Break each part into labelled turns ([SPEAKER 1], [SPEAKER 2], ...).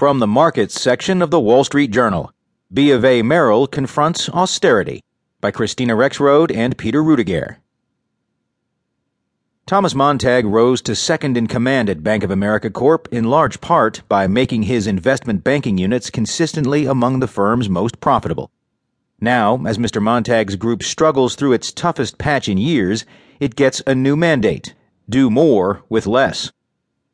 [SPEAKER 1] From the markets section of the Wall Street Journal, B of A Merrill confronts austerity by Christina Rexrode and Peter Rudegeair. Thomas Montag rose to second in command at Bank of America Corp in large part by making his investment banking units consistently among the firm's most profitable. Now, as Mr. Montag's group struggles through its toughest patch in years, it gets a new mandate do more with less.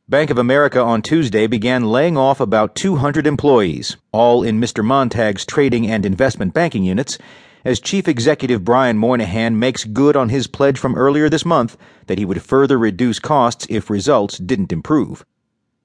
[SPEAKER 1] Bank of America on Tuesday began laying off about 200 employees, all in Mr. Montag's trading and investment banking units, as Chief Executive Brian Moynihan makes good on his pledge from earlier this month that he would further reduce costs if results didn't improve.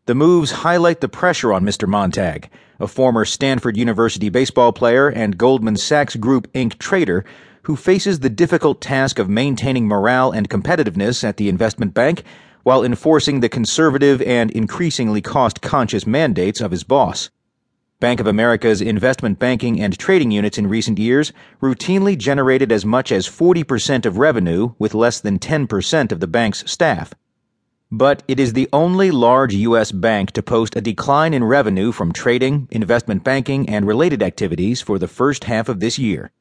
[SPEAKER 1] The moves highlight the pressure on Mr. Montag, a former Stanford University baseball player and Goldman Sachs Group Inc. trader who faces the difficult task of maintaining morale and competitiveness at the investment bank while enforcing the conservative and increasingly cost conscious mandates of his boss. Bank of America's investment banking and trading units in recent years routinely generated as much as 40% of revenue with less than 10% of the bank's staff. But it is the only large U.S. bank to post a decline in revenue from trading, investment banking, and related activities for the first half of this year.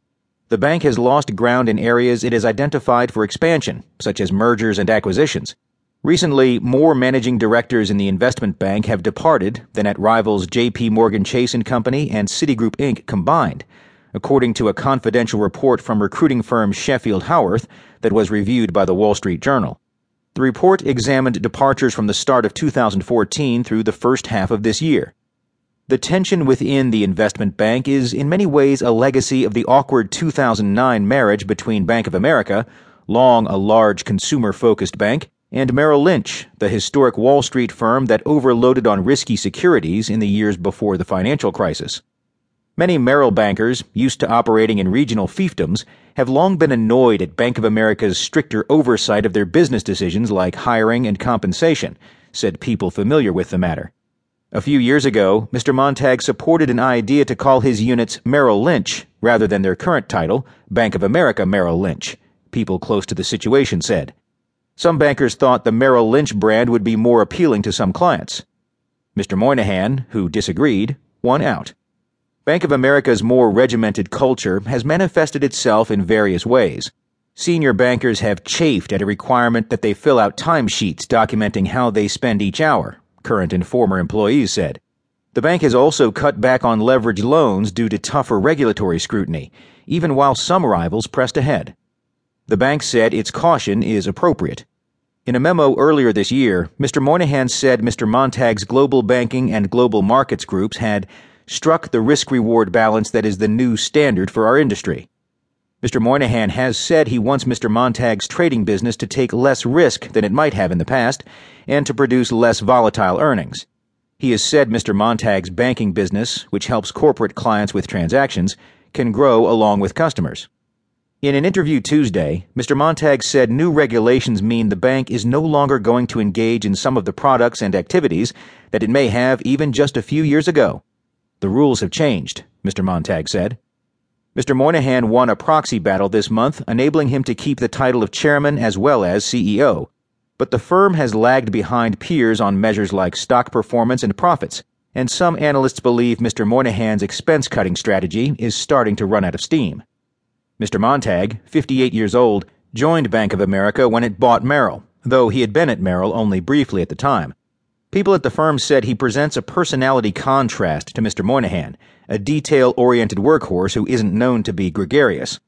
[SPEAKER 1] The bank has lost ground in areas it has identified for expansion, such as mergers and acquisitions. Recently, more managing directors in the investment bank have departed than at rivals JP Morgan Chase Company and Citigroup Inc. combined, according to a confidential report from recruiting firm Sheffield Haworth that was reviewed by the Wall Street Journal. The report examined departures from the start of 2014 through the first half of this year. The tension within the investment bank is in many ways a legacy of the awkward 2009 marriage between Bank of America, long a large consumer focused bank, and Merrill Lynch, the historic Wall Street firm that overloaded on risky securities in the years before the financial crisis. Many Merrill bankers, used to operating in regional fiefdoms, have long been annoyed at Bank of America's stricter oversight of their business decisions like hiring and compensation, said people familiar with the matter. A few years ago, Mr. Montag supported an idea to call his units Merrill Lynch rather than their current title, Bank of America Merrill Lynch, people close to the situation said. Some bankers thought the Merrill Lynch brand would be more appealing to some clients. Mr. Moynihan, who disagreed, won out. Bank of America's more regimented culture has manifested itself in various ways. Senior bankers have chafed at a requirement that they fill out timesheets documenting how they spend each hour, current and former employees said. The bank has also cut back on leveraged loans due to tougher regulatory scrutiny, even while some rivals pressed ahead. The bank said its caution is appropriate. In a memo earlier this year, Mr. Moynihan said Mr. Montag's global banking and global markets groups had struck the risk reward balance that is the new standard for our industry. Mr. Moynihan has said he wants Mr. Montag's trading business to take less risk than it might have in the past and to produce less volatile earnings. He has said Mr. Montag's banking business, which helps corporate clients with transactions, can grow along with customers. In an interview Tuesday, Mr. Montag said new regulations mean the bank is no longer going to engage in some of the products and activities that it may have even just a few years ago. The rules have changed, Mr. Montag said. Mr. Moynihan won a proxy battle this month, enabling him to keep the title of chairman as well as CEO. But the firm has lagged behind peers on measures like stock performance and profits, and some analysts believe Mr. Moynihan's expense cutting strategy is starting to run out of steam. Mr. Montag, 58 years old, joined Bank of America when it bought Merrill, though he had been at Merrill only briefly at the time. People at the firm said he presents a personality contrast to Mr. Moynihan, a detail oriented workhorse who isn't known to be gregarious.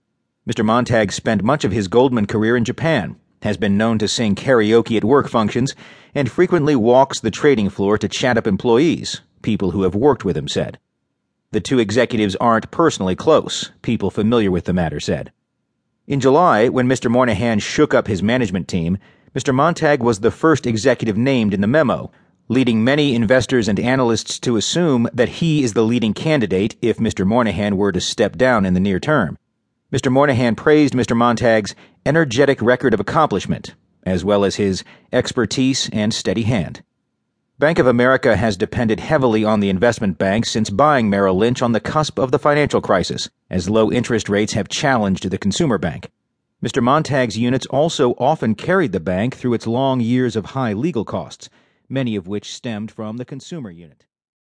[SPEAKER 1] Mr. Montag spent much of his Goldman career in Japan, has been known to sing karaoke at work functions, and frequently walks the trading floor to chat up employees, people who have worked with him said. The two executives aren't personally close, people familiar with the matter said. In July, when Mr. Moynihan shook up his management team, Mr. Montag was the first executive named in the memo, leading many investors and analysts to assume that he is the leading candidate if Mr. Moynihan were to step down in the near term. Mr. Moynihan praised Mr. Montag's energetic record of accomplishment, as well as his expertise and steady hand. Bank of America has depended heavily on the investment bank since buying Merrill Lynch on the cusp of the financial crisis, as low interest rates have challenged the consumer bank. Mr. Montag's units also often carried the bank through its long years of high legal costs, many of which stemmed from the consumer unit.